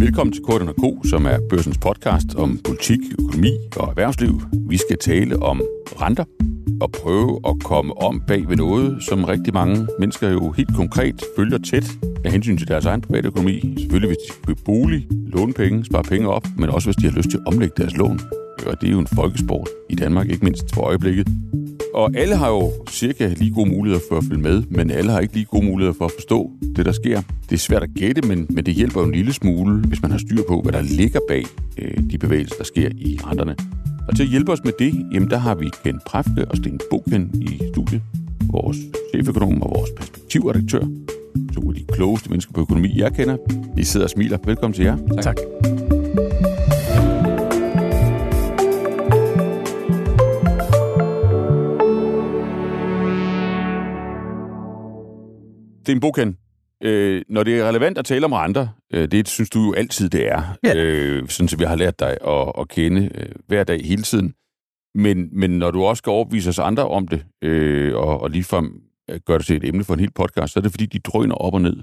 Velkommen til Korten Co., som er børsens podcast om politik, økonomi og erhvervsliv. Vi skal tale om renter og prøve at komme om bag ved noget, som rigtig mange mennesker jo helt konkret følger tæt af hensyn til deres egen private økonomi. Selvfølgelig hvis de skal købe bolig, låne penge, spare penge op, men også hvis de har lyst til at omlægge deres lån. Og det er jo en folkesport i Danmark, ikke mindst for øjeblikket. Og alle har jo cirka lige gode muligheder for at følge med, men alle har ikke lige gode muligheder for at forstå det, der sker. Det er svært at gætte, men, men det hjælper jo en lille smule, hvis man har styr på, hvad der ligger bag øh, de bevægelser, der sker i renterne. Og til at hjælpe os med det, jamen der har vi Ken Præfke og Sten Bogen i studiet. Vores cheføkonom og vores perspektivredaktør. To af de klogeste mennesker på økonomi, jeg kender. I sidder og smiler. Velkommen til jer. Tak. tak. Sten Boken, øh, når det er relevant at tale om renter, øh, det synes du jo altid, det er. Ja. Øh, sådan, som vi har lært dig at, at kende øh, hver dag hele tiden. Men, men når du også skal overbevise os andre om det, øh, og, og ligefrem øh, gør det til et emne for en hel podcast, så er det fordi, de drøner op og ned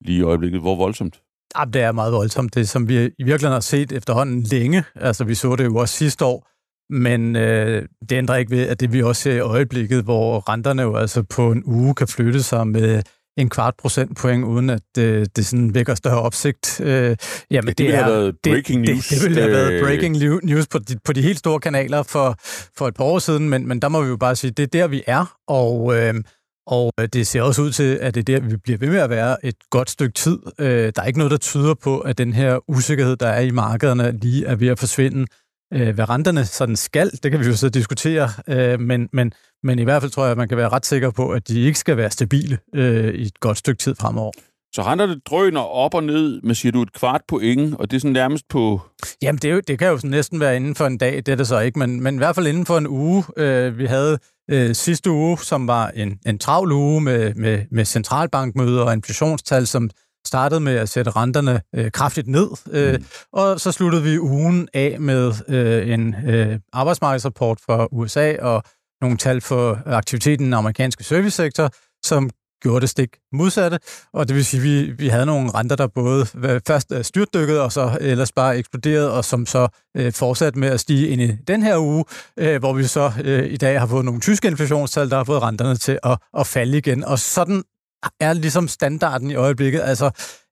lige i øjeblikket. Hvor voldsomt? Ja, det er meget voldsomt. Det som vi i virkeligheden har set efterhånden længe. Altså, vi så det jo også sidste år. Men øh, det ændrer ikke ved, at det vi også ser i øjeblikket, hvor renterne jo altså på en uge kan flytte sig med en kvart procentpoint, uden at øh, det sådan vækker større opsigt. Øh, jamen, det, det, det have været breaking det, news. Det, det ville have været breaking news på de, på de helt store kanaler for, for et par år siden, men, men der må vi jo bare sige, det er der, vi er, og, øh, og det ser også ud til, at det er der, vi bliver ved med at være et godt stykke tid. Øh, der er ikke noget, der tyder på, at den her usikkerhed, der er i markederne, lige er ved at forsvinde. Øh, hvad renterne sådan skal, det kan vi jo så diskutere, øh, men, men, men i hvert fald tror jeg, at man kan være ret sikker på, at de ikke skal være stabile øh, i et godt stykke tid fremover. Så renterne drøner op og ned med, siger du, et kvart på ingen, og det er sådan nærmest på... Jamen, det, er jo, det kan jo sådan næsten være inden for en dag, det er det så ikke, men, men i hvert fald inden for en uge. Øh, vi havde øh, sidste uge, som var en, en travl uge med, med, med centralbankmøder og inflationstal, som startede med at sætte renterne øh, kraftigt ned, øh, mm. og så sluttede vi ugen af med øh, en øh, arbejdsmarkedsrapport for USA og nogle tal for aktiviteten i den amerikanske servicesektor, som gjorde det stik modsatte, og det vil sige, at vi, vi havde nogle renter, der både først styrtdykket og så ellers bare eksploderede, og som så øh, fortsatte med at stige ind i den her uge, øh, hvor vi så øh, i dag har fået nogle tyske inflationstal, der har fået renterne til at, at falde igen. Og sådan er ligesom standarden i øjeblikket, altså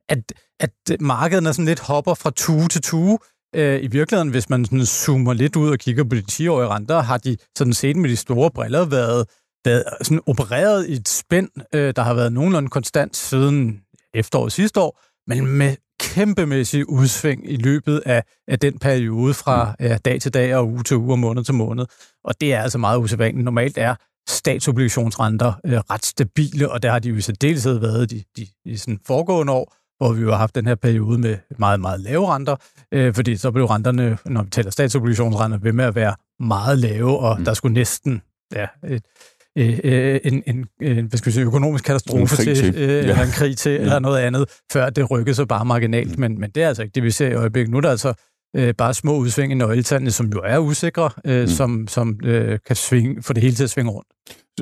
at, at markedet er sådan lidt hopper fra tue til tue. Øh, I virkeligheden, hvis man sådan zoomer lidt ud og kigger på de 10-årige renter, har de sådan set med de store briller været, været sådan opereret i et spænd, øh, der har været nogenlunde konstant siden efteråret sidste år, men med kæmpemæssig udsving i løbet af, af den periode fra ja, dag til dag og uge til uge og måned til måned. Og det er altså meget usædvanligt. Normalt er statsobligationsrenter øh, ret stabile, og der har de jo i særdeleshed været de, de, de sådan foregående år, hvor vi jo har haft den her periode med meget, meget lave renter, øh, fordi så blev renterne, når vi taler statsobligationsrenter, ved med at være meget lave, og mm. der skulle næsten ja, et, øh, øh en, en, en hvad skal vi sige, økonomisk katastrofe til, til. Øh, ja. eller en krig til, ja. eller noget andet, før det rykkede sig bare marginalt. Mm. Men, men det er altså ikke det, vi ser i øjeblikket. Nu er der altså øh, bare små udsving i nøgletallene, som jo er usikre, øh, mm. som, som øh, kan svinge, få det hele til at svinge rundt.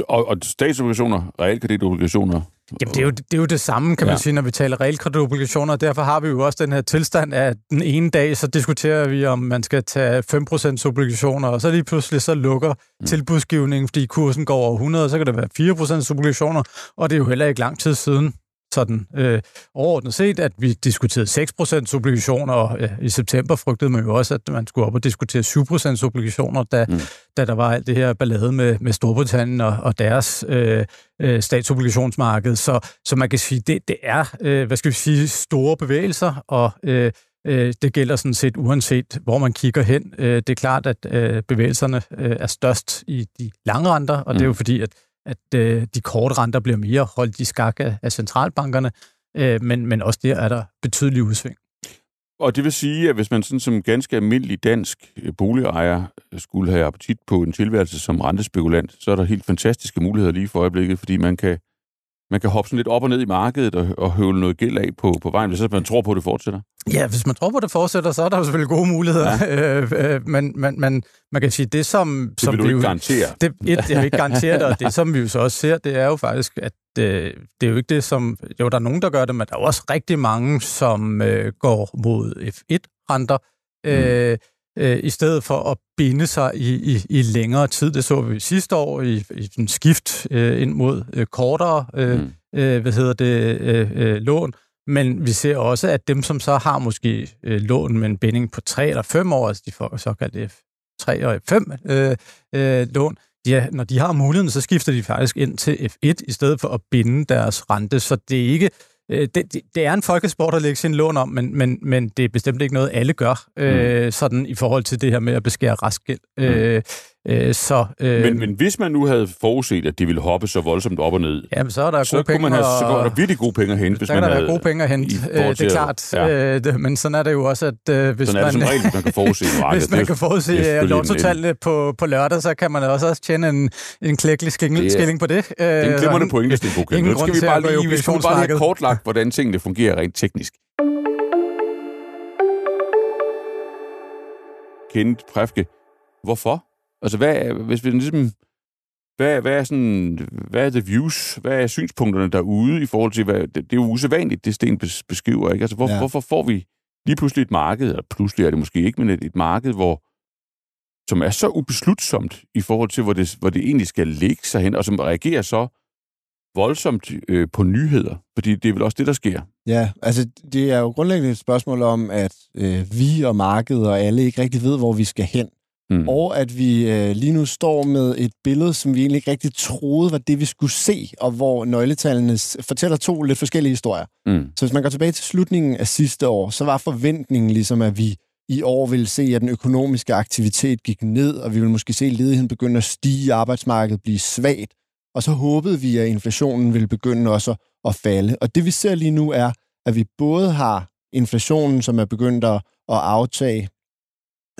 Og, og statsobligationer, realkreditobligationer? Jamen, det er, jo, det er jo det samme, kan man ja. sige, når vi taler realkreditobligationer. Derfor har vi jo også den her tilstand, at den ene dag, så diskuterer vi, om man skal tage 5% obligationer, og så lige pludselig så lukker mm. tilbudsgivningen, fordi kursen går over 100, så kan det være 4% obligationer, og det er jo heller ikke lang tid siden, sådan øh, overordnet set, at vi diskuterede 6% obligationer, og øh, i september frygtede man jo også, at man skulle op og diskutere 7% obligationer, da, mm. da der var alt det her ballade med, med Storbritannien og, og deres øh, øh, statsobligationsmarked. Så, så man kan sige, det, det er, øh, hvad skal vi sige, store bevægelser, og øh, øh, det gælder sådan set uanset, hvor man kigger hen. Øh, det er klart, at øh, bevægelserne øh, er størst i de lange renter, og mm. det er jo fordi, at at øh, de korte renter bliver mere holdt i skak af, af centralbankerne, øh, men, men også der er der betydelig udsving. Og det vil sige, at hvis man sådan som ganske almindelig dansk øh, boligejer øh, skulle have appetit på en tilværelse som rentespekulant, så er der helt fantastiske muligheder lige for øjeblikket, fordi man kan man kan hoppe sådan lidt op og ned i markedet og, og høvle noget gæld af på, på vejen, hvis man tror på, at det fortsætter? Ja, hvis man tror på, at det fortsætter, så er der jo selvfølgelig gode muligheder. Ja. Øh, øh, men, men, men man kan sige, det som... Det som vil du vi ikke jo, garantere. Det, et, jeg vil ikke garantere det, og det som vi jo så også ser, det er jo faktisk, at øh, det er jo ikke det, som... Jo, der er nogen, der gør det, men der er også rigtig mange, som øh, går mod F1-renter. Øh, mm øh, i stedet for at binde sig i, i, i længere tid. Det så vi sidste år i, i en skift øh, ind mod øh, kortere øh, mm. øh, hvad hedder det, øh, øh, lån. Men vi ser også, at dem, som så har måske øh, lån med en binding på 3 eller 5 år, altså de får såkaldt F3 og F5 øh, øh, lån, ja, når de har muligheden, så skifter de faktisk ind til F1 i stedet for at binde deres rente. Så det er ikke det, det, det er en folkesport at lægge sin lån om, men, men, men det er bestemt ikke noget, alle gør, øh, mm. sådan i forhold til det her med at beskære restgæld. Mm. Øh, øh, så, øh, men, men hvis man nu havde forudset, at de ville hoppe så voldsomt op og ned, jamen, så er der så, gode penge man have, så går der virkelig gode penge at hente. Hvis der man kan der være gode penge at hente, øh, det er klart. Ja. Øh, men sådan er det jo også, at øh, hvis sådan er man... det som regel, man kan forudse markedet. hvis man kan forudse lotto på, på lørdag, så kan man også tjene en, en klækkelig skilling på det. Øh, det er en glimrende pointe, Sten Bukken. Nu skal vi bare lige, vi skal bare lige have kortlagt, hvordan tingene fungerer rent teknisk. Kenneth Præfke, hvorfor? Altså, hvad, hvis vi ligesom... Hvad, hvad, er sådan, hvad er the views? Hvad er synspunkterne derude i forhold til, hvad, det, det er jo usædvanligt, det Sten beskriver, ikke? Altså, hvor, ja. hvorfor får vi lige pludselig et marked, eller pludselig er det måske ikke, men et, et marked, hvor, som er så ubeslutsomt i forhold til, hvor det, hvor det egentlig skal ligge sig hen, og som reagerer så voldsomt øh, på nyheder, fordi det er vel også det, der sker. Ja, altså det er jo grundlæggende et spørgsmål om, at øh, vi og markedet og alle ikke rigtig ved, hvor vi skal hen. Mm. Og at vi øh, lige nu står med et billede, som vi egentlig ikke rigtig troede var det, vi skulle se, og hvor nøgletallene fortæller to lidt forskellige historier. Mm. Så hvis man går tilbage til slutningen af sidste år, så var forventningen ligesom, at vi i år ville se, at den økonomiske aktivitet gik ned, og vi ville måske se ledigheden begynde at stige, arbejdsmarkedet blive svagt, og så håbede vi, at inflationen ville begynde også at falde. Og det vi ser lige nu er, at vi både har inflationen, som er begyndt at aftage.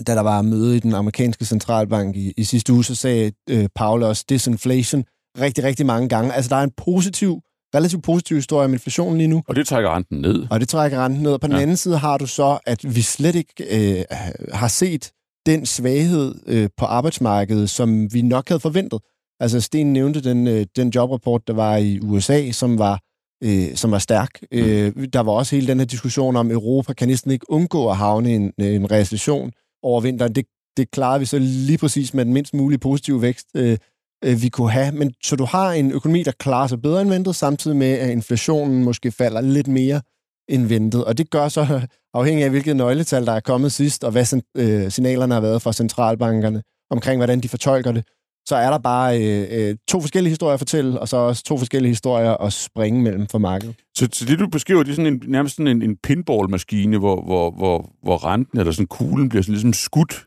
Da der var møde i den amerikanske centralbank i, i sidste uge, så sagde øh, Paul også disinflation rigtig, rigtig mange gange. Altså der er en positiv, relativt positiv historie om inflationen lige nu. Og det trækker renten ned. Og det trækker renten ned. Og på ja. den anden side har du så, at vi slet ikke øh, har set den svaghed øh, på arbejdsmarkedet, som vi nok havde forventet. Altså, Sten nævnte den, øh, den jobrapport, der var i USA, som var, øh, som var stærk. Mm. Øh, der var også hele den her diskussion om, Europa kan næsten ikke undgå at havne en, en recession over vinteren. Det, det klarede vi så lige præcis med den mindst mulige positive vækst, øh, øh, vi kunne have. Men så du har en økonomi, der klarer sig bedre end ventet, samtidig med, at inflationen måske falder lidt mere end ventet. Og det gør så, afhængig af hvilket nøgletal, der er kommet sidst, og hvad øh, signalerne har været fra centralbankerne omkring, hvordan de fortolker det, så er der bare øh, øh, to forskellige historier at fortælle, og så også to forskellige historier at springe mellem for markedet. Så, så det, du beskriver, det er sådan en, nærmest sådan en, en pinballmaskine, hvor, hvor, hvor, hvor renten eller sådan kuglen bliver sådan ligesom skudt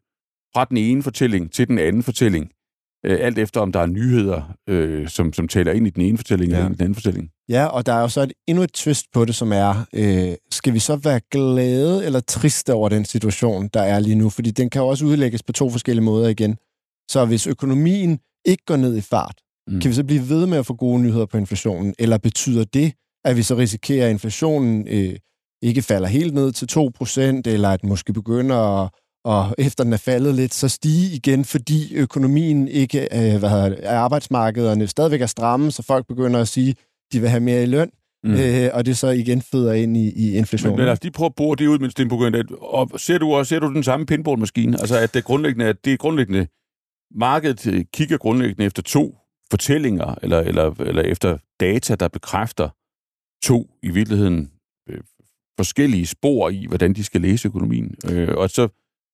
fra den ene fortælling til den anden fortælling. Øh, alt efter, om der er nyheder, øh, som, som taler ind i den ene fortælling ja. eller den anden fortælling. Ja, og der er jo så et, endnu et twist på det, som er, øh, skal vi så være glade eller triste over den situation, der er lige nu? Fordi den kan jo også udlægges på to forskellige måder igen. Så hvis økonomien ikke går ned i fart, mm. kan vi så blive ved med at få gode nyheder på inflationen? Eller betyder det, at vi så risikerer, at inflationen øh, ikke falder helt ned til 2%, eller at måske begynder at, og efter den er faldet lidt, så stige igen, fordi økonomien ikke, øh, hvad hedder det, arbejdsmarkederne stadigvæk er stramme, så folk begynder at sige, de vil have mere i løn, mm. øh, og det så igen føder ind i, i inflationen. Men lad os lige prøve at bore det ud, mens det er Og ser du, også, ser du den samme pinballmaskine? Altså, at det grundlæggende, at det er grundlæggende markedet øh, kigger grundlæggende efter to fortællinger, eller, eller, eller efter data, der bekræfter to i virkeligheden øh, forskellige spor i, hvordan de skal læse økonomien. Øh, og så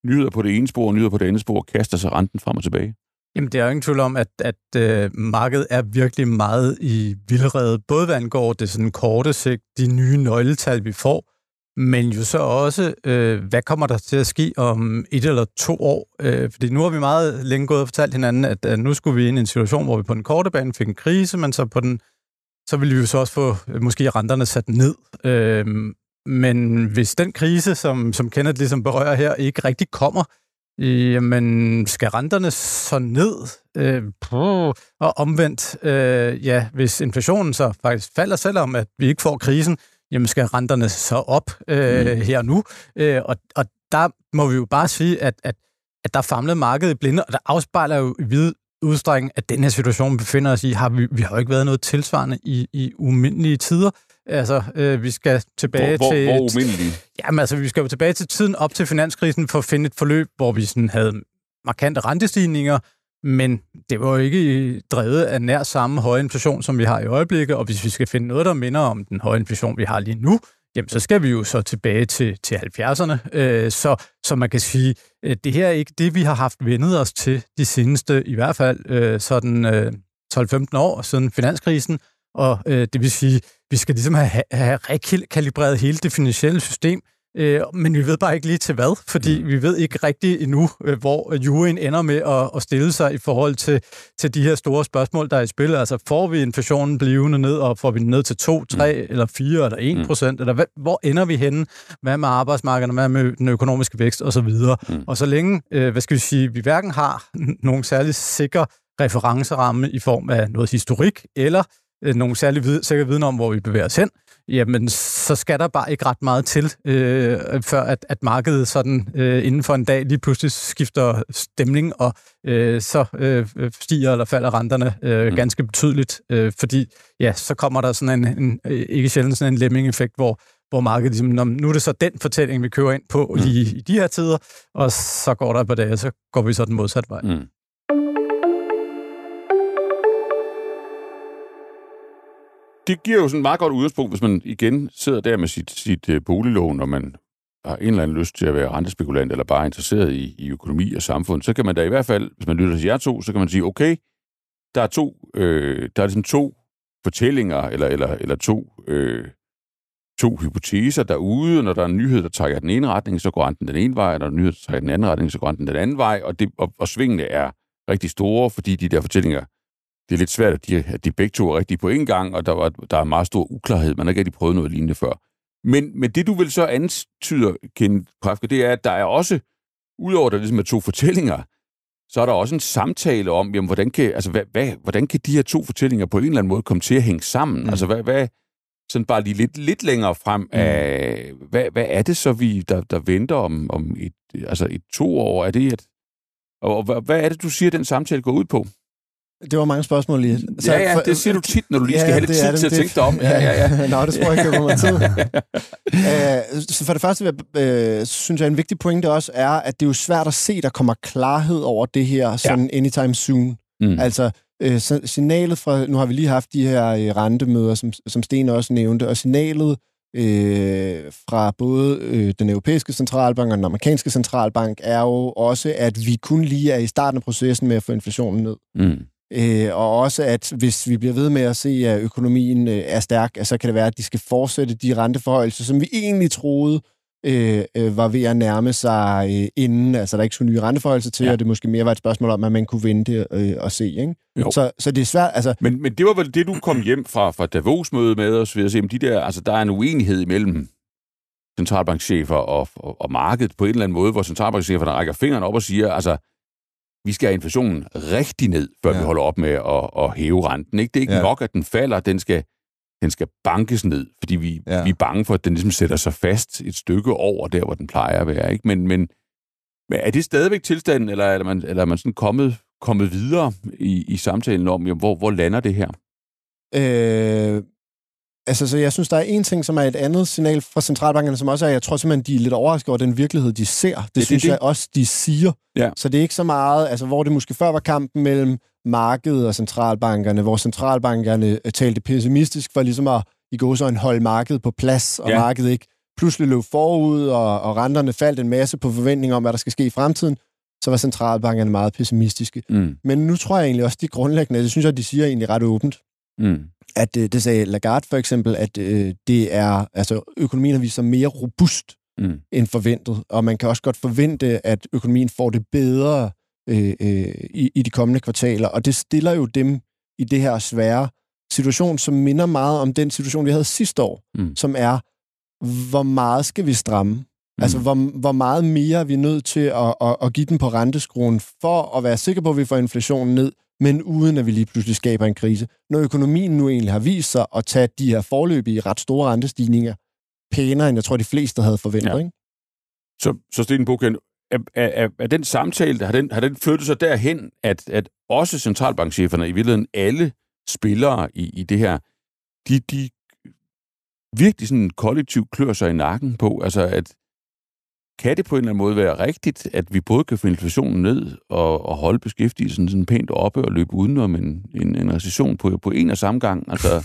nyheder på det ene spor og nyheder på det andet spor kaster sig renten frem og tilbage. Jamen, det er jo ingen tvivl om, at, at øh, markedet er virkelig meget i vildrede, både hvad angår det sådan korte sigt, de nye nøgletal, vi får, men jo så også, øh, hvad kommer der til at ske om et eller to år? Øh, fordi nu har vi meget længe gået og fortalt hinanden, at, at nu skulle vi ind i en situation, hvor vi på den korte bane fik en krise, men så på den så ville vi jo så også få øh, måske renterne sat ned. Øh, men hvis den krise, som, som Kenneth ligesom berører her, ikke rigtig kommer, øh, Jamen, skal renterne så ned? Øh, og omvendt, øh, ja, hvis inflationen så faktisk falder, selvom at vi ikke får krisen, jamen skal renterne så op øh, mm. her nu? Øh, og, og der må vi jo bare sige, at, at, at der famlet markedet i blinde, og der afspejler jo i vid udstrækning, at den her situation, vi befinder os i, har vi, vi har jo ikke været noget tilsvarende i, i umindelige tider. Altså, øh, vi skal tilbage hvor, til... Hvor, hvor umindelige? Jamen, altså, vi skal jo tilbage til tiden op til finanskrisen for at finde et forløb, hvor vi sådan havde markante rentestigninger, men det var jo ikke øh, drevet af nær samme høje inflation, som vi har i øjeblikket, og hvis vi skal finde noget, der minder om den høje inflation, vi har lige nu, jamen så skal vi jo så tilbage til, til 70'erne. Øh, så, så man kan sige, at det her er ikke det, vi har haft vendet os til de seneste, i hvert fald øh, sådan øh, 12-15 år siden finanskrisen, og øh, det vil sige, vi skal ligesom have, have rekalibreret hele det finansielle system, Øh, men vi ved bare ikke lige til hvad, fordi mm. vi ved ikke rigtig endnu, øh, hvor juryen ender med at, at stille sig i forhold til, til de her store spørgsmål, der er i spil. Altså, får vi inflationen blivende ned, og får vi den ned til 2, 3, mm. eller 4, eller 1 mm. procent? Eller hvad, hvor ender vi henne? Hvad med arbejdsmarkedet, hvad med den økonomiske vækst, og så videre. Mm. Og så længe, øh, hvad skal vi sige, vi hverken har nogen særlig sikker referenceramme i form af noget historik, eller øh, nogen særlig vid- sikker viden om, hvor vi bevæger os hen, jamen så skal der bare ikke ret meget til, øh, før at, at markedet sådan øh, inden for en dag lige pludselig skifter stemning, og øh, så øh, stiger eller falder renterne øh, mm. ganske betydeligt, øh, fordi ja, så kommer der sådan en, en ikke sjældent sådan en lemming-effekt, hvor hvor markedet ligesom, nu er det så den fortælling, vi kører ind på mm. i, i de her tider, og så går der på dage, så går vi så den modsatte vej. Mm. Det giver jo sådan et meget godt udgangspunkt, hvis man igen sidder der med sit, sit øh, boliglån, og man har en eller anden lyst til at være rentespekulant, eller bare interesseret i, i økonomi og samfund, så kan man da i hvert fald, hvis man lytter til jer to, så kan man sige, okay, der er to, øh, der er ligesom to fortællinger, eller, eller, eller to, øh, to hypoteser derude, når der er en nyhed, der trækker den ene retning, så går renten den ene vej, og når der er en nyhed, der trækker den anden retning, så går renten den anden vej, og, det, og, og svingene er rigtig store, fordi de der fortællinger det er lidt svært, at de, at de begge to er rigtige på en gang, og der, var, der er meget stor uklarhed. Man har ikke rigtig prøvet noget lignende før. Men, men det, du vil så antyder, Ken Krafke, det er, at der er også, udover der ligesom er to fortællinger, så er der også en samtale om, jamen, hvordan, kan, altså, hvad, hvad, hvordan kan de her to fortællinger på en eller anden måde komme til at hænge sammen? Mm. Altså, hvad, hvad, sådan bare lige lidt, lidt længere frem mm. af, hvad, hvad er det så, vi der, der venter om, om et, altså et to år? Er det et, og hvad, hvad er det, du siger, den samtale går ud på? Det var mange spørgsmål lige. Så, ja, ja, for, det siger du tit, når du lige ja, skal have lidt tid det, til at tænke dig om. Ja, ja, ja. Nå, det tror jeg ikke, jeg mig tid. uh, så for det første uh, synes jeg, en vigtig pointe også er, at det er jo svært at se, der kommer klarhed over det her sådan ja. anytime soon. Mm. Altså, uh, signalet fra, nu har vi lige haft de her uh, rentemøder, som, som Sten også nævnte, og signalet øh, fra både øh, den europæiske centralbank og den amerikanske centralbank er jo også, at vi kun lige er i starten af processen med at få inflationen ned. Mm. Øh, og også, at hvis vi bliver ved med at se, at økonomien øh, er stærk, så kan det være, at de skal fortsætte de renteforhøjelser, som vi egentlig troede øh, øh, var ved at nærme sig øh, inden, altså der ikke skulle nye renteforhøjelser til, ja. og det måske mere var et spørgsmål om, at man kunne vente øh, og se. Ikke? Så, så det er svært. Altså... Men, men det var vel det, du kom hjem fra, fra Davos-mødet med os, ved at se, om de der, altså der er en uenighed imellem centralbankchefer og, og, og markedet på en eller anden måde, hvor centralbankcheferne rækker fingeren op og siger, altså vi skal have inflationen rigtig ned, før ja. vi holder op med at, at hæve renten. Ikke? Det er ikke ja. nok, at den falder, den skal, den skal bankes ned, fordi vi, ja. vi er bange for, at den ligesom sætter sig fast et stykke over der, hvor den plejer at være. Ikke? Men, men, men er det stadigvæk tilstanden, eller er man, eller er man sådan kommet, kommet videre i, i samtalen om, jamen, hvor, hvor lander det her? Øh, Altså, så jeg synes, der er en ting, som er et andet signal fra centralbankerne, som også er, jeg tror simpelthen, de er lidt overrasket over den virkelighed, de ser. Det, det synes det. jeg også, de siger. Ja. Så det er ikke så meget, altså hvor det måske før var kampen mellem markedet og centralbankerne, hvor centralbankerne øh, talte pessimistisk for ligesom at i går så en holde markedet på plads, og ja. markedet ikke pludselig løb forud, og, og renterne faldt en masse på forventning om, hvad der skal ske i fremtiden, så var centralbankerne meget pessimistiske. Mm. Men nu tror jeg egentlig også, de grundlæggende, det synes jeg, de siger egentlig ret åbent, mm at øh, det sagde Lagarde for eksempel, at øh, det er, altså økonomien har vist sig mere robust mm. end forventet, og man kan også godt forvente, at økonomien får det bedre øh, øh, i, i de kommende kvartaler, og det stiller jo dem i det her svære situation, som minder meget om den situation, vi havde sidste år, mm. som er, hvor meget skal vi stramme? Altså, hvor, hvor meget mere er vi nødt til at, at, at give den på renteskruen for at være sikre på, at vi får inflationen ned, men uden at vi lige pludselig skaber en krise. Når økonomien nu egentlig har vist sig at tage de her forløbige ret store rentestigninger pænere, end jeg tror, de fleste havde forventet. Ja. Ikke? Så, så Sten Bukken, er, er, er den samtale, har den, har den flyttet sig derhen, at, at også centralbankcheferne, i virkeligheden alle spillere i, i det her, de, de virkelig sådan kollektivt klør sig i nakken på, altså at kan det på en eller anden måde være rigtigt, at vi både kan få inflationen ned og, og holde beskæftigelsen sådan pænt oppe og løbe udenom en, en, en recession på, på en og samme gang? Altså,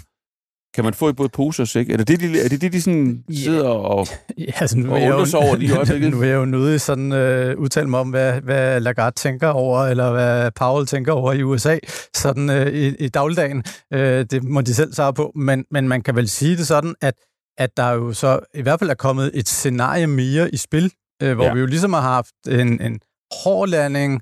kan man få i både pose og sæk? Er det det, de, er det, det, de sådan sidder og, ja, altså, nu og undrer sig over lige også? Nu er jeg jo nødt sådan øh, udtale mig om, hvad, hvad Lagarde tænker over, eller hvad Powell tænker over i USA, sådan øh, i, i dagligdagen. Øh, det må de selv svare på. Men, men man kan vel sige det sådan, at, at der jo så i hvert fald er kommet et scenarie mere i spil, øh, hvor ja. vi jo ligesom har haft en, en hård landing,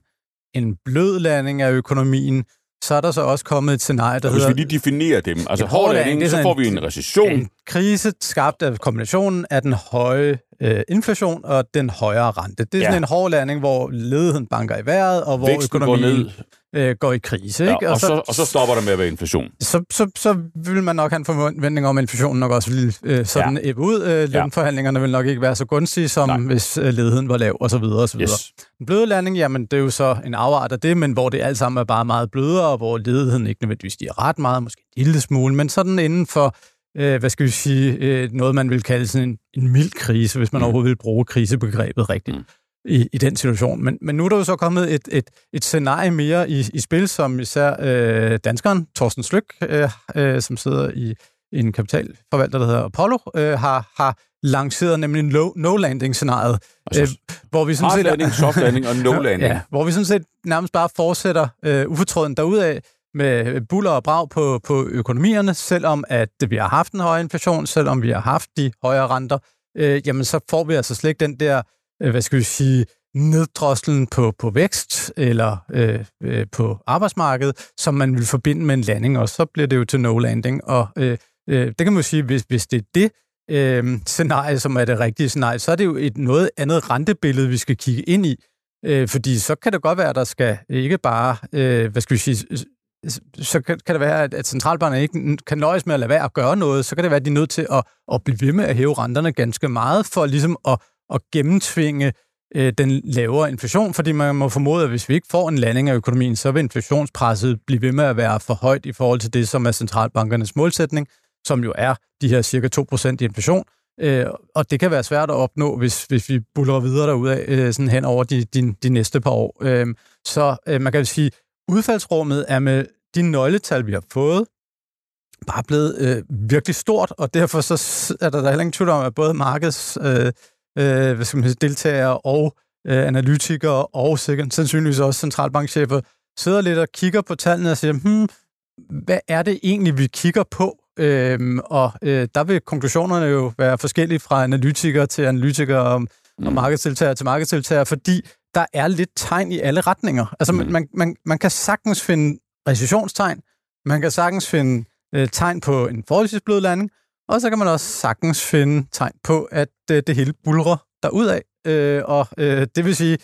en blød landing af økonomien, så er der så også kommet et scenarie, der og hedder... Hvis vi lige definerer dem, altså hård landing, så får vi en recession. En krise skabt af kombinationen af den høje øh, inflation og den højere rente. Det er ja. sådan en hård landing, hvor ledigheden banker i vejret, og hvor Væksten økonomien... Går ned øh, går i krise. Ikke? Ja, og, og, så, så, og så stopper der med at være inflation. Så, så, så vil man nok have en forventning om, at inflationen nok også vil øh, sådan ja. æbbe ud. Øh, lønforhandlingerne ja. vil nok ikke være så gunstige, som Nej. hvis øh, ledigheden var lav, så videre. Yes. En bløde landing, jamen det er jo så en afart af det, men hvor det alt sammen er bare meget blødere, og hvor ledigheden ikke nødvendigvis stiger ret meget, måske en lille smule, men sådan inden for øh, hvad skal vi sige, øh, noget man vil kalde sådan en, en mild krise, hvis man mm. overhovedet vil bruge krisebegrebet rigtigt. Mm i, i den situation. Men, men nu er der jo så kommet et, et, et scenarie mere i, i spil, som især øh, danskeren Thorsten Slyk, øh, øh, som sidder i, en kapitalforvalter, der hedder Apollo, øh, har, har lanceret nemlig en no-landing-scenariet. Altså, øh, hvor vi sådan set, landing, soft landing og no-landing. ja, hvor vi sådan set nærmest bare fortsætter øh, ufortrøden derudaf med buller og brag på, på økonomierne, selvom at vi har haft en høj inflation, selvom vi har haft de højere renter, øh, jamen så får vi altså slet ikke den der Øh, hvad skal vi sige, neddroslen på, på vækst eller øh, øh, på arbejdsmarkedet, som man vil forbinde med en landing, og så bliver det jo til no landing. Og øh, øh, det kan man jo sige, hvis, hvis det er det øh, scenarie, som er det rigtige scenarie, så er det jo et noget andet rentebillede, vi skal kigge ind i. Øh, fordi så kan det godt være, at der skal ikke bare, øh, hvad skal vi sige, så kan, kan det være, at, at centralbankerne ikke kan nøjes med at lade være at gøre noget, så kan det være, at de er nødt til at, at blive ved med at hæve renterne ganske meget, for ligesom at at gennemtvinge øh, den lavere inflation, fordi man må formode, at hvis vi ikke får en landing af økonomien, så vil inflationspresset blive ved med at være for højt i forhold til det, som er centralbankernes målsætning, som jo er de her cirka 2% i inflation. Øh, og det kan være svært at opnå, hvis, hvis vi buller videre derudad øh, sådan hen over de, de, de næste par år. Øh, så øh, man kan sige, udfaldsrummet er med de nøgletal, vi har fået, bare blevet øh, virkelig stort, og derfor så er der, der heller ingen tvivl om, at både markeds øh, øh, hvad skal man sige, deltagere og øh, analytikere og sikkert sandsynligvis også centralbankchefer sidder lidt og kigger på tallene og siger, hmm, hvad er det egentlig, vi kigger på? Øhm, og øh, der vil konklusionerne jo være forskellige fra analytikere til analytikere og, mm. og markedsdeltagere til markedsdeltagere, fordi der er lidt tegn i alle retninger. Altså, mm. man, man, man kan sagtens finde recessionstegn, man kan sagtens finde øh, tegn på en forholdsvis blød landing, og så kan man også sagtens finde tegn på, at øh, det hele bulrer derudad. Øh, og øh, det vil sige,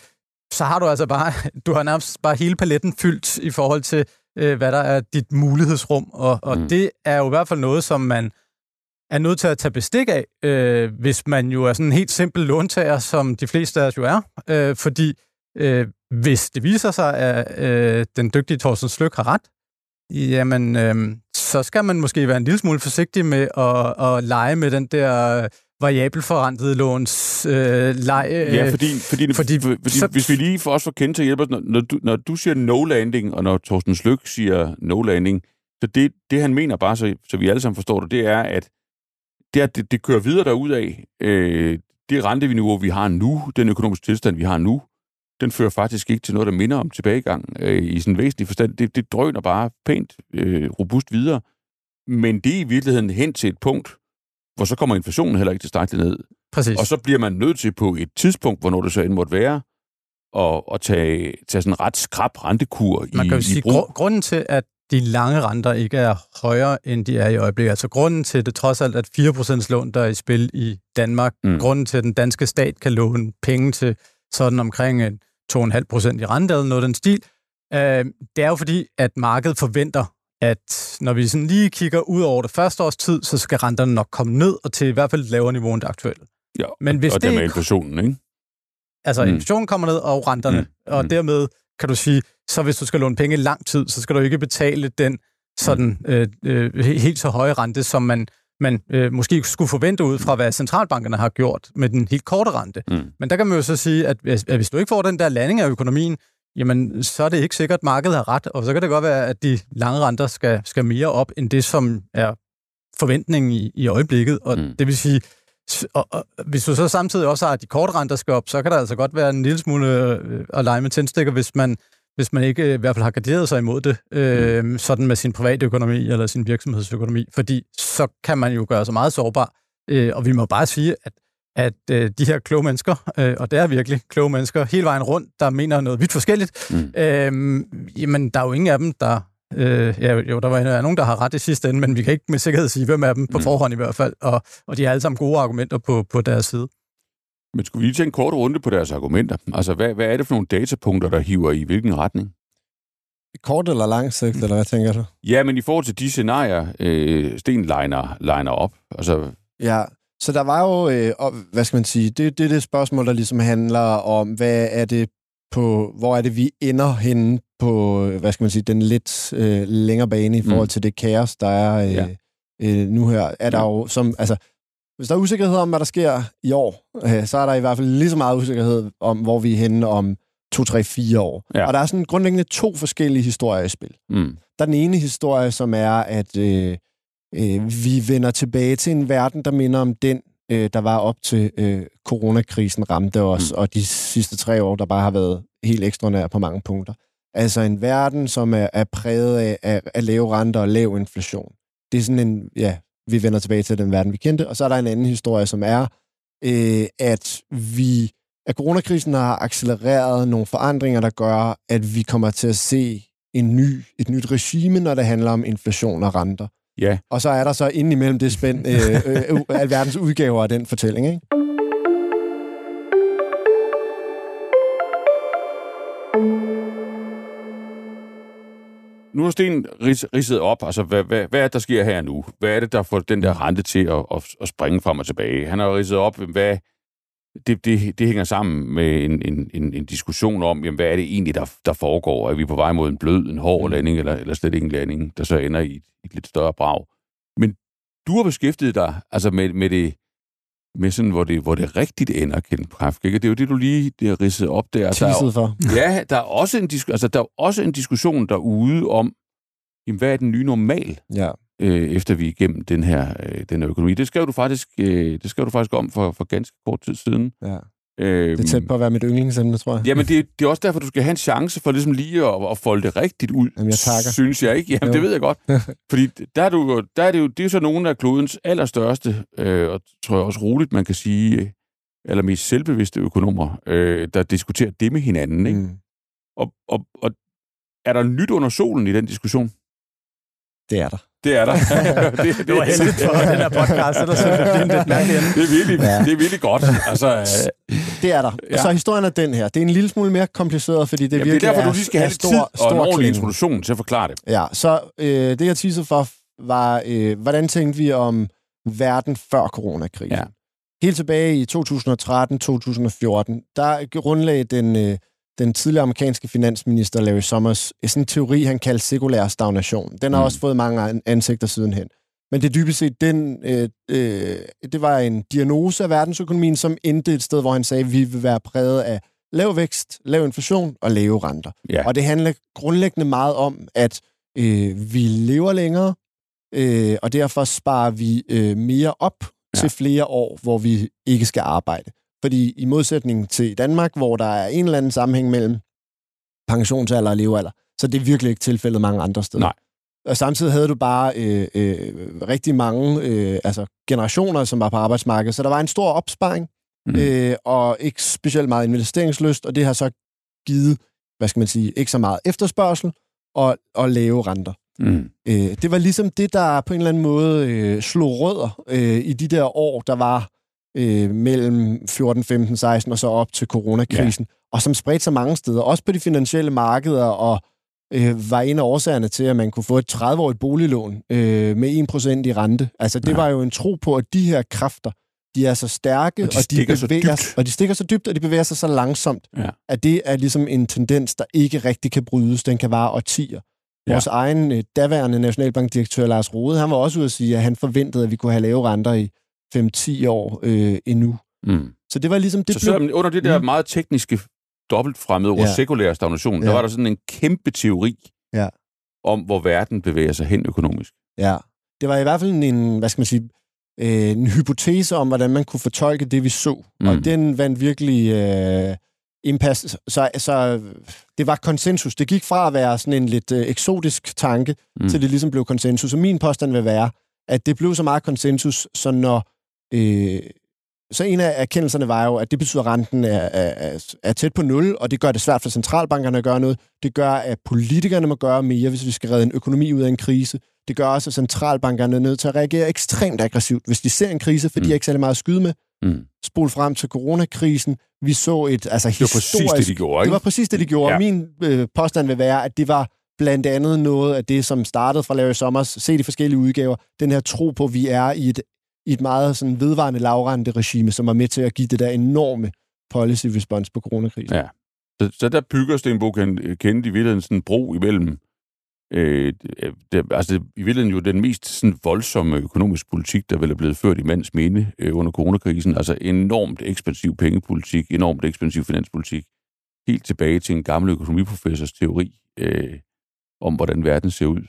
så har du altså bare, du har nærmest bare hele paletten fyldt i forhold til, øh, hvad der er dit mulighedsrum. Og, og mm. det er jo i hvert fald noget, som man er nødt til at tage bestik af, øh, hvis man jo er sådan en helt simpel låntager, som de fleste af os jo er. Øh, fordi øh, hvis det viser sig, at øh, den dygtige Thorsten Slyk har ret, jamen, øh, så skal man måske være en lille smule forsigtig med at, at lege med den der variabelforrentede låns øh, leje. Ja, fordi, fordi, fordi, fordi så, hvis vi lige for os for kendt til at hjælpe os, når, når, du, når du siger no landing, og når Thorsten Slyk siger no landing, så det, det han mener bare, så, så vi alle sammen forstår det, det er, at det, det, det kører videre derudad. Øh, det renteniveau, vi har nu, den økonomiske tilstand, vi har nu, den fører faktisk ikke til noget, der minder om tilbagegang øh, i sådan en væsentlig forstand. Det, det drøner bare pænt øh, robust videre. Men det er i virkeligheden hen til et punkt, hvor så kommer inflationen heller ikke tilstrækkeligt ned. Præcis. Og så bliver man nødt til på et tidspunkt, hvornår det så end måtte være, at, at tage, tage sådan en ret skrab rentekur Man kan jo i sige, brug. grunden til, at de lange renter ikke er højere, end de er i øjeblikket. Altså grunden til det trods alt, at 4% lån, der er i spil i Danmark, mm. grunden til, at den danske stat kan låne penge til sådan omkring 2,5% i rente eller noget den stil, øh, det er jo fordi, at markedet forventer, at når vi sådan lige kigger ud over det første års tid, så skal renterne nok komme ned og til i hvert fald et lavere niveau end det aktuelle. Ja, Men hvis og det, det med inflationen, ikke? Altså, mm. inflationen kommer ned, og renterne. Mm. Og mm. dermed kan du sige, så hvis du skal låne penge i lang tid, så skal du ikke betale den sådan øh, øh, helt så høje rente, som man, man øh, måske skulle forvente ud fra, hvad centralbankerne har gjort med den helt korte rente. Mm. Men der kan man jo så sige, at hvis, at hvis du ikke får den der landing af økonomien, jamen så er det ikke sikkert, at markedet har ret, og så kan det godt være, at de lange renter skal, skal mere op, end det, som er forventningen i, i øjeblikket. Og mm. det vil sige, og, og, hvis du så samtidig også har, at de korte renter skal op, så kan der altså godt være en lille smule øh, at lege med tændstikker, hvis man, hvis man ikke i hvert fald har garderet sig imod det, øh, mm. sådan med sin private økonomi eller sin virksomhedsøkonomi, fordi så kan man jo gøre sig meget sårbar. Øh, og vi må bare sige, at at øh, de her kloge mennesker, øh, og det er virkelig kloge mennesker, hele vejen rundt, der mener noget vidt forskelligt, mm. øh, jamen der er jo ingen af dem, der Øh, ja, jo, der var nogen, der har ret i sidste ende, men vi kan ikke med sikkerhed sige, hvem af dem på mm. forhånd i hvert fald, og, og de har alle sammen gode argumenter på, på deres side. Men skulle vi lige tage en kort runde på deres argumenter? Altså, hvad, hvad er det for nogle datapunkter, der hiver i hvilken retning? Kort eller lang sigt, eller hvad tænker du? Ja, men i forhold til de scenarier, øh, Sten liner, liner op. Altså... Ja, så der var jo, øh, hvad skal man sige, det, det er det spørgsmål, der ligesom handler om, hvad er det på, hvor er det, vi ender henne på, hvad skal man sige, den lidt øh, længere bane i forhold mm. til det kaos, der er øh, ja. øh, nu her. Er der ja. jo, som, altså, hvis der er usikkerhed om, hvad der sker i år, øh, så er der i hvert fald lige så meget usikkerhed om, hvor vi er henne om to, tre, fire år. Ja. Og der er sådan grundlæggende to forskellige historier i spil. Mm. Der er den ene historie, som er, at øh, øh, vi vender tilbage til en verden, der minder om den, øh, der var op til øh, coronakrisen ramte os, mm. og de sidste tre år, der bare har været helt ekstraordinære på mange punkter. Altså en verden, som er, er præget af, af, af lave renter og lav inflation. Det er sådan en, ja, vi vender tilbage til den verden, vi kendte. Og så er der en anden historie, som er, øh, at vi, at coronakrisen har accelereret nogle forandringer, der gør, at vi kommer til at se en ny, et nyt regime, når det handler om inflation og renter. Ja. Og så er der så indimellem det spænd øh, øh, øh, alverdens udgaver af den fortælling, ikke? Nu er Sten ridset op, altså hvad, hvad, hvad er det, der sker her nu? Hvad er det, der får den der rente til at, at, at springe frem og tilbage? Han har ridset op, hvad det, det, det hænger sammen med en, en, en, en diskussion om, jamen, hvad er det egentlig, der, der foregår? Er vi på vej mod en blød, en hård mm. landing, eller, eller slet ikke en landing, der så ender i et, et lidt større brag? Men du har beskæftiget dig altså med, med det, med sådan, hvor det, hvor det rigtigt ender, Ken Præfk, ikke? Det er jo det, du lige det har ridset op der. der er, for. Ja, der er, også en, altså, der er også en diskussion derude om, jamen, hvad er den nye normal, ja. øh, efter vi er igennem den her, øh, den her økonomi. Det skrev du faktisk, øh, det skrev du faktisk om for, for ganske kort tid siden. Ja. Øhm, det er tæt på at være mit yndlingsemne, tror jeg. Jamen, det, det er også derfor, du skal have en chance for ligesom lige at, at folde det rigtigt ud. Jamen, jeg takker. Synes jeg ikke. Jamen, jo. det ved jeg godt. Fordi der er, du, der er det jo det er så nogle af klodens allerstørste, øh, og tror jeg også roligt, man kan sige, eller mest selvbevidste økonomer, øh, der diskuterer det med hinanden. Ikke? Mm. Og, og, og er der nyt under solen i den diskussion? Det er der. Det er der. det, det, det var heldigt for den her podcast, ellers er det lidt mærkeligt. Det er virkelig, ja. det er virkelig godt. Altså, øh, det er der. Ja. Så historien er den her. Det er en lille smule mere kompliceret, fordi det Jamen, virkelig det er derfor, du lige skal have lidt tid og en ordentlig introduktion til at forklare det. Ja, så øh, det jeg teaser for var, øh, hvordan tænkte vi om verden før coronakrisen? Ja. Helt tilbage i 2013-2014, der grundlagde den... Øh, den tidligere amerikanske finansminister Larry Summers sådan en teori, han kaldte sekulær stagnation. Den har mm. også fået mange ansigter sidenhen. Men det dybest set, den, øh, øh, det var en diagnose af verdensøkonomien, som endte et sted, hvor han sagde, at vi vil være præget af lav vækst, lav inflation og lave renter. Ja. Og det handler grundlæggende meget om, at øh, vi lever længere, øh, og derfor sparer vi øh, mere op ja. til flere år, hvor vi ikke skal arbejde. Fordi i modsætning til Danmark, hvor der er en eller anden sammenhæng mellem pensionsalder og levealder, så det er virkelig ikke tilfældet mange andre steder. Nej. Og samtidig havde du bare øh, øh, rigtig mange øh, altså generationer, som var på arbejdsmarkedet, så der var en stor opsparing, mm. øh, og ikke specielt meget investeringsløst, og det har så givet, hvad skal man sige, ikke så meget efterspørgsel og, og lave renter. Mm. Øh, det var ligesom det, der på en eller anden måde øh, slog rødder øh, i de der år, der var øh, mellem 14, 15, 16 og så op til coronakrisen, ja. og som spredte sig mange steder, også på de finansielle markeder, og øh, var en af årsagerne til, at man kunne få et 30-årigt boliglån øh, med 1% i rente. Altså, det ja. var jo en tro på, at de her kræfter, de er så stærke, og de, og de bevæger, så dybt. og de stikker så dybt, og de bevæger sig så langsomt, ja. at det er ligesom en tendens, der ikke rigtig kan brydes. Den kan vare årtier. Ja. Vores egen øh, daværende nationalbankdirektør Lars Rode, han var også ude at sige, at han forventede, at vi kunne have lave renter i 5-10 år øh, endnu. Mm. Så det var ligesom... Det så blev... selvom under det der mm. meget tekniske dobbeltfremmede ord, ja. sekulær stagnation, ja. der var der sådan en kæmpe teori ja. om, hvor verden bevæger sig hen økonomisk. Ja, det var i hvert fald en, hvad skal man sige, øh, en hypotese om, hvordan man kunne fortolke det, vi så. Mm. Og den vandt virkelig øh, impas. Så, så det var konsensus. Det gik fra at være sådan en lidt øh, eksotisk tanke, mm. til det ligesom blev konsensus. Og min påstand vil være, at det blev så meget konsensus, så når... Øh, så en af erkendelserne var jo, at det betyder, at renten er, er, er tæt på nul, og det gør det svært for centralbankerne at gøre noget. Det gør, at politikerne må gøre mere, hvis vi skal redde en økonomi ud af en krise. Det gør også, at centralbankerne er nødt til at reagere ekstremt aggressivt, hvis de ser en krise, for mm. de har ikke særlig meget at skyde med. Mm. Spol frem til coronakrisen. Vi så et altså, det var præcis det, de gjorde, ikke? Det var præcis det, de gjorde. Ja. Min øh, påstand vil være, at det var blandt andet noget af det, som startede fra Larry Summers, se de forskellige udgaver, den her tro på, at vi er i et, i et meget sådan vedvarende lavrente regime, som er med til at give det der enorme policy response på coronakrisen. Ja. Så, så der bygger Stenbo kendt i virkeligheden sådan en bro imellem øh, det, altså det, i virkeligheden jo den mest sådan, voldsomme økonomisk politik, der vel er blevet ført i mands mene øh, under coronakrisen. Altså enormt ekspansiv pengepolitik, enormt ekspansiv finanspolitik. Helt tilbage til en gammel økonomiprofessors teori øh, om, hvordan verden ser ud.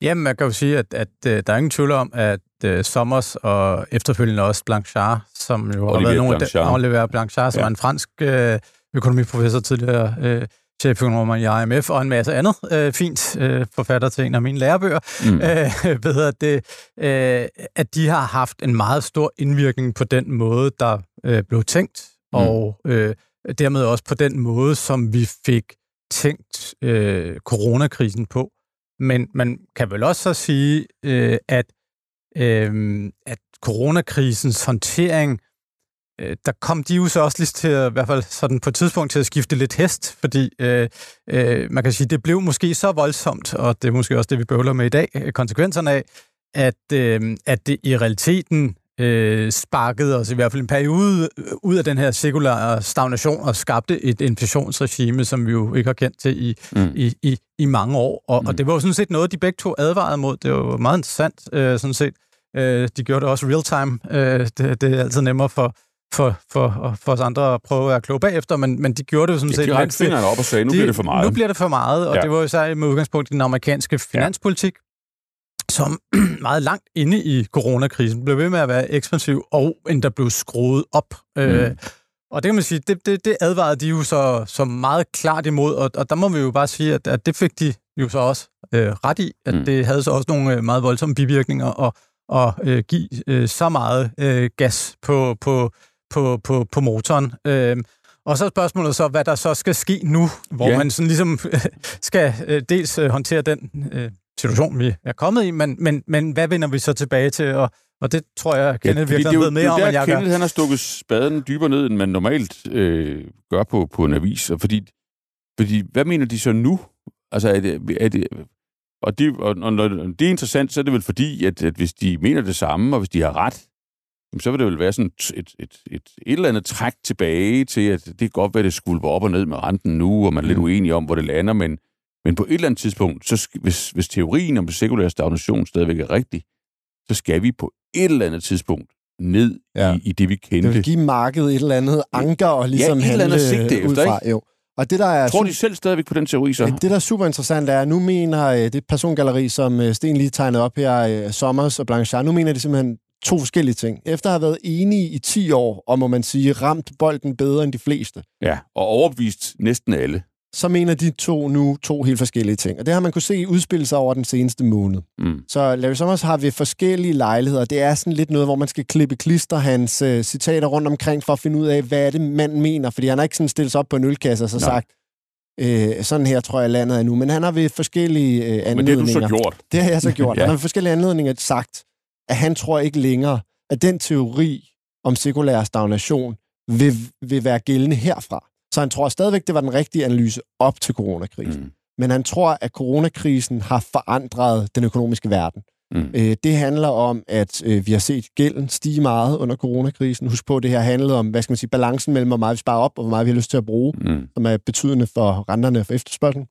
Jamen, man kan jo sige, at, at, at øh, der er ingen tvivl om, at uh, Sommers og efterfølgende også Blanchard, som jo Olivier har været nogle Blanchard. af Olivier Blanchard, som ja. er en fransk uh, økonomiprofessor tidligere, uh, cheføkonomer i IMF og en masse andet uh, fint uh, forfatter til en af mine lærebøger, mm. uh, ved at, det, uh, at de har haft en meget stor indvirkning på den måde, der uh, blev tænkt, mm. og uh, dermed også på den måde, som vi fik tænkt uh, coronakrisen på. Men man kan vel også så sige, øh, at, øh, at coronakrisens håndtering, øh, der kom de jo så også lige til at, i hvert fald sådan på et tidspunkt til at skifte lidt hest, fordi øh, øh, man kan sige, det blev måske så voldsomt, og det er måske også det, vi bøvler med i dag, øh, konsekvenserne af, at, øh, at det i realiteten øh, sparkede os i hvert fald en periode øh, ud af den her sekulære stagnation og skabte et inflationsregime, som vi jo ikke har kendt til i, mm. i, i, i mange år. Og, mm. og det var jo sådan set noget, de begge to advarede mod. Det var meget interessant, øh, sådan set. Øh, de gjorde det også real time. Øh, det, det er altid nemmere for, for, for, for os andre at prøve at være kloge bagefter, men, men de gjorde det jo sådan ja, set... De rakte fingrene op og sagde, nu de, bliver det for meget. Nu bliver det for meget, og ja. det var jo så med udgangspunkt i den amerikanske finanspolitik, som meget langt inde i coronakrisen blev ved med at være ekspansiv, og endda blev skruet op. Øh, mm. Øh, og det kan man sige, det, det, det advarede de jo så, så meget klart imod, og, og der må vi jo bare sige, at, at det fik de jo så også øh, ret i, at mm. det havde så også nogle øh, meget voldsomme bivirkninger, og, og øh, give øh, så meget øh, gas på, på, på, på, på motoren. Øh, og så er spørgsmålet så, hvad der så skal ske nu, hvor ja. man sådan ligesom skal øh, dels håndtere den øh, situation, vi er kommet i, men, men, men hvad vender vi så tilbage til? Og, og det tror jeg, Kenneth ja, virkelig ved mere om, end jeg Kenneth, gør. han har stukket spaden dybere ned, end man normalt øh, gør på, på en avis. Og fordi, fordi, hvad mener de så nu? Altså, er det, er det, og, det, og, og når det er interessant, så er det vel fordi, at, at hvis de mener det samme, og hvis de har ret, så vil det vel være sådan et, et, et, et, et eller andet træk tilbage til, at det kan godt være, at det skulle op og ned med renten nu, og man er lidt mm. uenig om, hvor det lander, men men på et eller andet tidspunkt, så hvis, hvis teorien om sekulære stagnation stadigvæk er rigtig, så skal vi på et eller andet tidspunkt ned ja. i, i det, vi kendte. Det vil give markedet et eller andet anker og ligesom ja, et eller andet sigte efter, ikke? Jo. Og det, der er Tror de selv stadigvæk på den teori, så? Det, der er super interessant, er, at nu mener øh, det persongalleri, som øh, Sten lige tegnede op her, øh, Sommers og Blanchard, nu mener de simpelthen to forskellige ting. Efter at have været enige i 10 år, og må man sige, ramt bolden bedre end de fleste. Ja, og overbevist næsten alle så mener de to nu to helt forskellige ting. Og det har man kunne se udspille sig over den seneste måned. Mm. Så Larry Summers har vi forskellige lejligheder. Det er sådan lidt noget, hvor man skal klippe klister hans uh, citater rundt omkring for at finde ud af, hvad er det, manden mener. Fordi han har ikke sådan stillet sig op på en ølkasse og så Nej. sagt, Øh, sådan her tror jeg, landet er nu. Men han har ved forskellige øh, anledninger... Men det har du så gjort. Det har jeg så gjort. ja. Han har ved forskellige anledninger sagt, at han tror ikke længere, at den teori om sekulær stagnation vil, vil være gældende herfra. Så han tror stadigvæk, det var den rigtige analyse op til coronakrisen. Mm. Men han tror, at coronakrisen har forandret den økonomiske verden. Mm. Øh, det handler om, at øh, vi har set gælden stige meget under coronakrisen. Husk på, at det her handlede om, hvad skal man sige, balancen mellem, hvor meget vi sparer op, og hvor meget vi har lyst til at bruge, mm. som er betydende for renterne for efterspørgsel.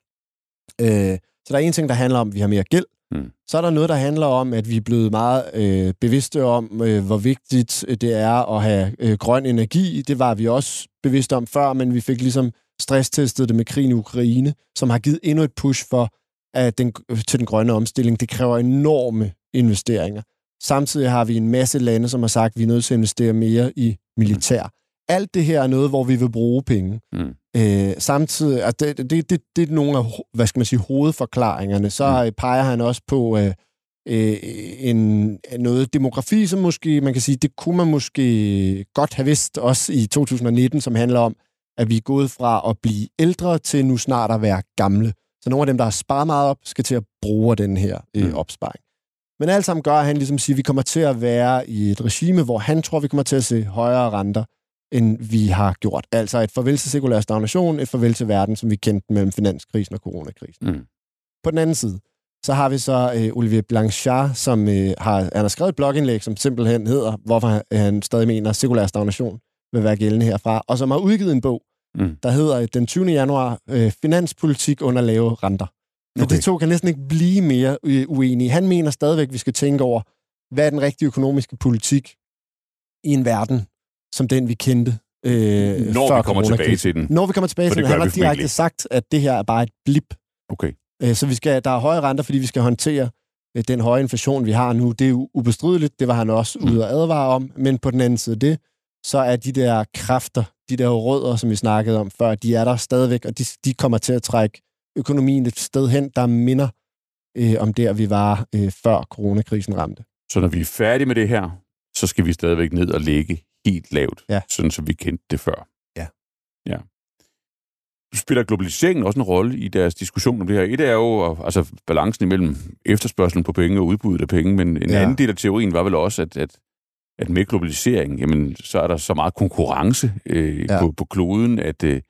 Øh, så der er en ting, der handler om, at vi har mere gæld. Mm. Så er der noget, der handler om, at vi er blevet meget øh, bevidste om, øh, hvor vigtigt det er at have øh, grøn energi. Det var vi også bevidste om før, men vi fik ligesom stresstestet det med krigen i Ukraine, som har givet endnu et push for, at den, til den grønne omstilling. Det kræver enorme investeringer. Samtidig har vi en masse lande, som har sagt, at vi er nødt til at investere mere i militær. Mm. Alt det her er noget, hvor vi vil bruge penge. Mm. Øh, samtidig, at det, det, det, det er nogle af, hvad skal man sige, hovedforklaringerne. Så mm. peger han også på øh, øh, en, noget demografi, som måske, man kan sige, det kunne man måske godt have vidst også i 2019, som handler om, at vi er gået fra at blive ældre til nu snart at være gamle. Så nogle af dem, der har sparet meget op, skal til at bruge den her øh, mm. opsparing. Men alt sammen gør, at han ligesom siger, at vi kommer til at være i et regime, hvor han tror, vi kommer til at se højere renter, end vi har gjort. Altså et farvel til sekulær stagnation, et farvel til verden, som vi kendte mellem finanskrisen og coronakrisen. Mm. På den anden side, så har vi så øh, Olivier Blanchard, som øh, har, han har skrevet et blogindlæg, som simpelthen hedder, hvorfor han stadig mener, at sekulær stagnation vil være gældende herfra, og som har udgivet en bog, mm. der hedder den 20. januar, øh, Finanspolitik under lave renter. Okay. de to kan næsten ikke blive mere uenige. Han mener stadigvæk, at vi skal tænke over, hvad er den rigtige økonomiske politik i en verden, som den vi kendte øh, Når før vi kommer tilbage til den. Når vi kommer tilbage til den. Han har direkte sagt, at det her er bare et blip. Okay. Øh, så vi skal, der er høje renter, fordi vi skal håndtere øh, den høje inflation, vi har nu. Det er jo ubestrideligt. Det var han også ude at advare om. Men på den anden side det, så er de der kræfter, de der rødder, som vi snakkede om før, de er der stadigvæk, og de, de kommer til at trække økonomien et sted hen, der minder øh, om der, vi var øh, før coronakrisen ramte. Så når vi er færdige med det her, så skal vi stadigvæk ned og ligge helt lavt, ja. sådan som vi kendte det før. Ja. Ja. Spiller globaliseringen også en rolle i deres diskussion om det her? Et er jo altså, balancen imellem efterspørgselen på penge og udbuddet af penge, men en ja. anden del af teorien var vel også, at, at, at med globalisering, jamen, så er der så meget konkurrence øh, ja. på, på kloden, at, øh,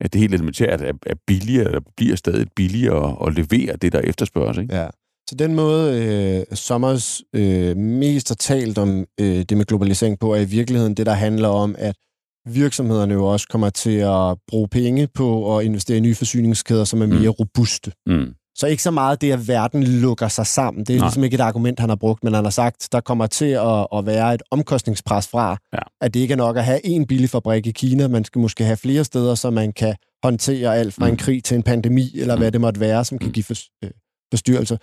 at det helt elementært er, er billigere, eller bliver stadig billigere at levere det, der efterspørges. Ikke? Ja. Så den måde, øh, Sommers øh, mest har talt om øh, det med globalisering på, er i virkeligheden det, der handler om, at virksomhederne jo også kommer til at bruge penge på at investere i nye forsyningskæder, som er mere mm. robuste. Mm. Så ikke så meget det, at verden lukker sig sammen. Det er Nej. ligesom ikke et argument, han har brugt, men han har sagt, der kommer til at, at være et omkostningspres fra, ja. at det ikke er nok at have en billig fabrik i Kina. Man skal måske have flere steder, så man kan håndtere alt fra mm. en krig til en pandemi, eller mm. hvad det måtte være, som kan mm. give for, øh, forstyrrelser.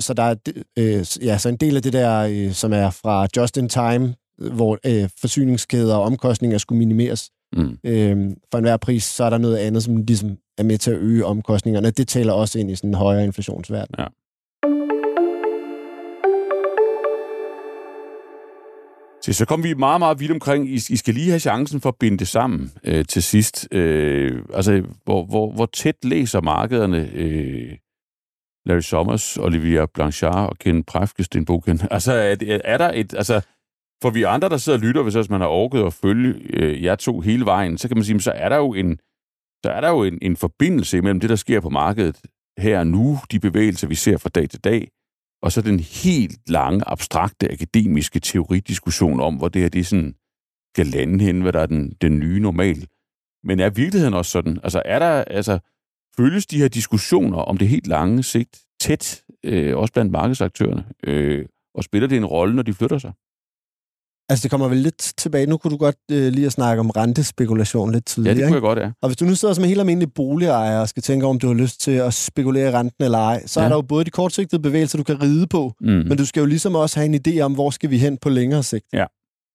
Så der er øh, ja, så en del af det der, øh, som er fra just in time, hvor øh, forsyningskæder og omkostninger skulle minimeres mm. øh, for enhver pris, så er der noget andet, som ligesom er med til at øge omkostningerne. Det taler også ind i sådan en højere inflationsverden. Ja. Så, så kom vi meget, meget vidt omkring. I, I skal lige have chancen for at binde det sammen øh, til sidst. Øh, altså, hvor, hvor, hvor tæt læser markederne øh, Larry Sommers, Olivia Blanchard og Ken Præfkesten bogen? Altså, er, er der et... Altså, for vi andre, der sidder og lytter, hvis man har orket at følge øh, jer to hele vejen, så kan man sige, så er der jo en, så er der jo en, en forbindelse mellem det, der sker på markedet her og nu, de bevægelser, vi ser fra dag til dag, og så den helt lange, abstrakte, akademiske teoridiskussion om, hvor det her det er sådan, skal lande hen, hvad der er den, den nye normal. Men er virkeligheden også sådan? Altså, er der, altså, følges de her diskussioner om det helt lange sigt tæt, øh, også blandt markedsaktørerne? Øh, og spiller det en rolle, når de flytter sig? Altså, det kommer vel lidt tilbage. Nu kunne du godt øh, lige at snakke om rentespekulation lidt tidligere. Ja, det kunne jeg godt, ja. Og hvis du nu sidder som en helt almindelig boligejer og skal tænke om du har lyst til at spekulere renten eller ej, så ja. er der jo både de kortsigtede bevægelser, du kan ride på, mm. men du skal jo ligesom også have en idé om, hvor skal vi hen på længere sigt. Ja.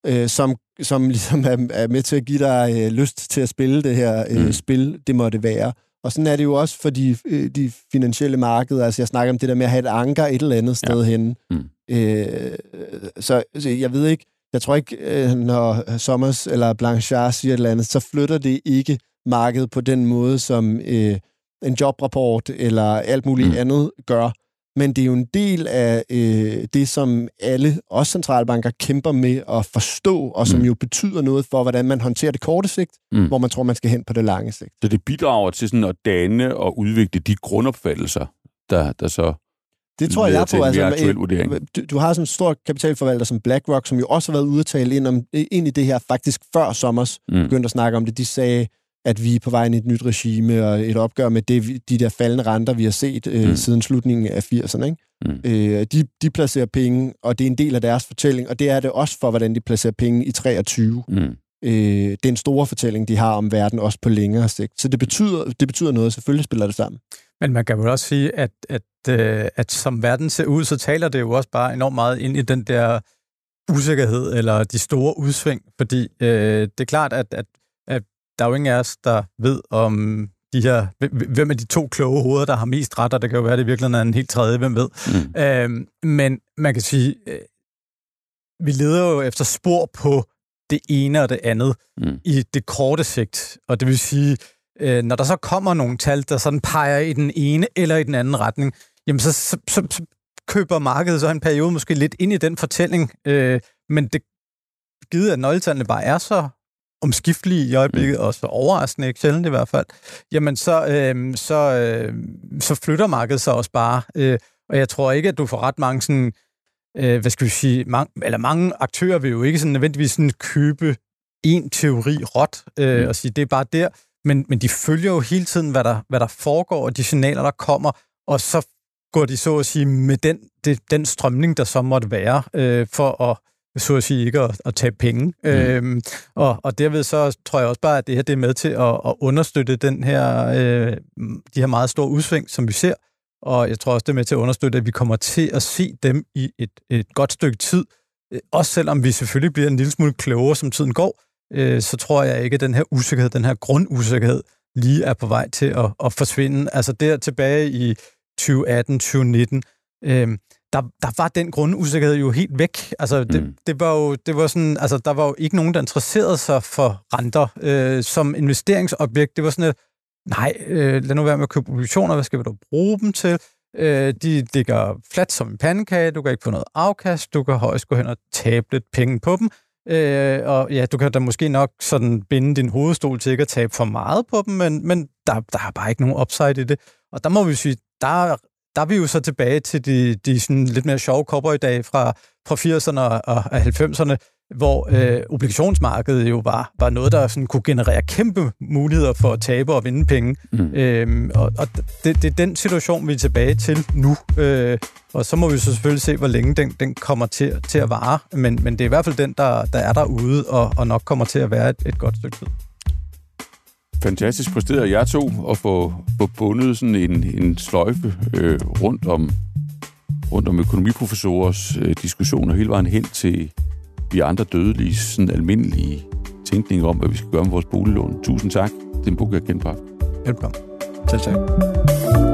Øh, som, som ligesom er, er med til at give dig øh, lyst til at spille det her øh, mm. spil, det må det være. Og sådan er det jo også for de, øh, de finansielle markeder. Altså, jeg snakker om det der med at have et anker et eller andet sted ja. henne. Mm. Øh, så, så jeg ved ikke, jeg tror ikke, øh, når Sommers eller Blanchard siger et eller andet, så flytter det ikke markedet på den måde, som, øh, en jobrapport eller alt muligt mm. andet gør. Men det er jo en del af øh, det, som alle, også centralbanker, kæmper med at forstå, og som mm. jo betyder noget for, hvordan man håndterer det korte sigt, mm. hvor man tror, man skal hen på det lange sigt. Så det bidrager til sådan at danne og udvikle de grundopfattelser, der, der så det tror jeg på. Altså, du, du har sådan en stor kapitalforvalter som BlackRock, som jo også har været ude at tale ind, om, ind i det her faktisk før sommers, mm. begyndte at snakke om det. De sagde, at vi er på vej ind i et nyt regime og et opgør med det, de der faldende renter, vi har set øh, mm. siden slutningen af 80'erne. Ikke? Mm. Øh, de, de placerer penge, og det er en del af deres fortælling, og det er det også for, hvordan de placerer penge i 23. Mm. Øh, det er en stor fortælling, de har om verden, også på længere sigt. Så det betyder, det betyder noget. Selvfølgelig spiller det sammen. Men man kan jo også sige, at, at, øh, at som verden ser ud, så taler det jo også bare enormt meget ind i den der usikkerhed eller de store udsving, fordi øh, det er klart, at, at, at der er jo ingen af os, der ved om de her, hvem er de to kloge hoveder, der har mest ret, og det kan jo være, at det virkelig er en helt tredje, hvem ved. Mm. Øh, men man kan sige, øh, vi leder jo efter spor på det ene og det andet mm. i det korte sigt, og det vil sige, øh, når der så kommer nogle tal, der sådan peger i den ene eller i den anden retning, jamen så, så, så, så køber markedet så en periode måske lidt ind i den fortælling. Øh, men det givet, at nøgletallene bare er så omskiftelige i øjeblikket, mm. og så overraskende, ikke sjældent i hvert fald, jamen så, øh, så, øh, så flytter markedet sig også bare. Øh, og jeg tror ikke, at du får ret mange sådan, øh, hvad skal vi sige, mange, eller mange aktører vil jo ikke sådan nødvendigvis sådan købe en teori råt, øh, mm. og sige, det er bare der men, men de følger jo hele tiden, hvad der, hvad der foregår, og de signaler, der kommer, og så går de så at sige med den, det, den strømning, der så måtte være, øh, for at så at sige ikke at, at tage penge. Mm. Øhm, og, og derved så tror jeg også bare, at det her det er med til at, at understøtte den her, øh, de her meget store udsving, som vi ser. Og jeg tror også, det er med til at understøtte, at vi kommer til at se dem i et, et godt stykke tid. Øh, også selvom vi selvfølgelig bliver en lille smule klogere, som tiden går, øh, så tror jeg ikke, at den her usikkerhed, den her grundusikkerhed, lige er på vej til at, at forsvinde. Altså der tilbage i 2018-2019, øh, der, der var den grundusikkerhed jo helt væk. Altså, det, mm. det, var jo, det var sådan, altså, der var jo ikke nogen, der interesserede sig for renter øh, som investeringsobjekt. Det var sådan et, nej, øh, lad nu være med at købe obligationer, hvad skal vi da bruge dem til? Øh, de ligger fladt som en pandekage, du kan ikke få noget afkast, du kan højst gå hen og tabe lidt penge på dem. Øh, og ja, du kan da måske nok sådan binde din hovedstol til ikke at tabe for meget på dem, men, men der, der er bare ikke nogen upside i det. Og der må vi sige, der, der er vi jo så tilbage til de, de sådan lidt mere sjove i dag fra, fra 80'erne og, og 90'erne, hvor øh, obligationsmarkedet jo var, var noget, der sådan kunne generere kæmpe muligheder for at tabe og vinde penge. Mm. Øhm, og og det, det er den situation, vi er tilbage til nu. Øh, og så må vi så selvfølgelig se, hvor længe den, den kommer til, til at vare. Men, men det er i hvert fald den, der, der er derude, og, og nok kommer til at være et, et godt stykke tid. Fantastisk præsteret jer to at få, få bundet sådan en, en sløjfe øh, rundt om rundt om økonomiprofessorers øh, diskussioner hele vejen hen til vi andre dødelige sådan almindelige tænkning om, hvad vi skal gøre med vores boliglån. Tusind tak. Det er en bog, jeg kendt på. Velkommen. Selv tak.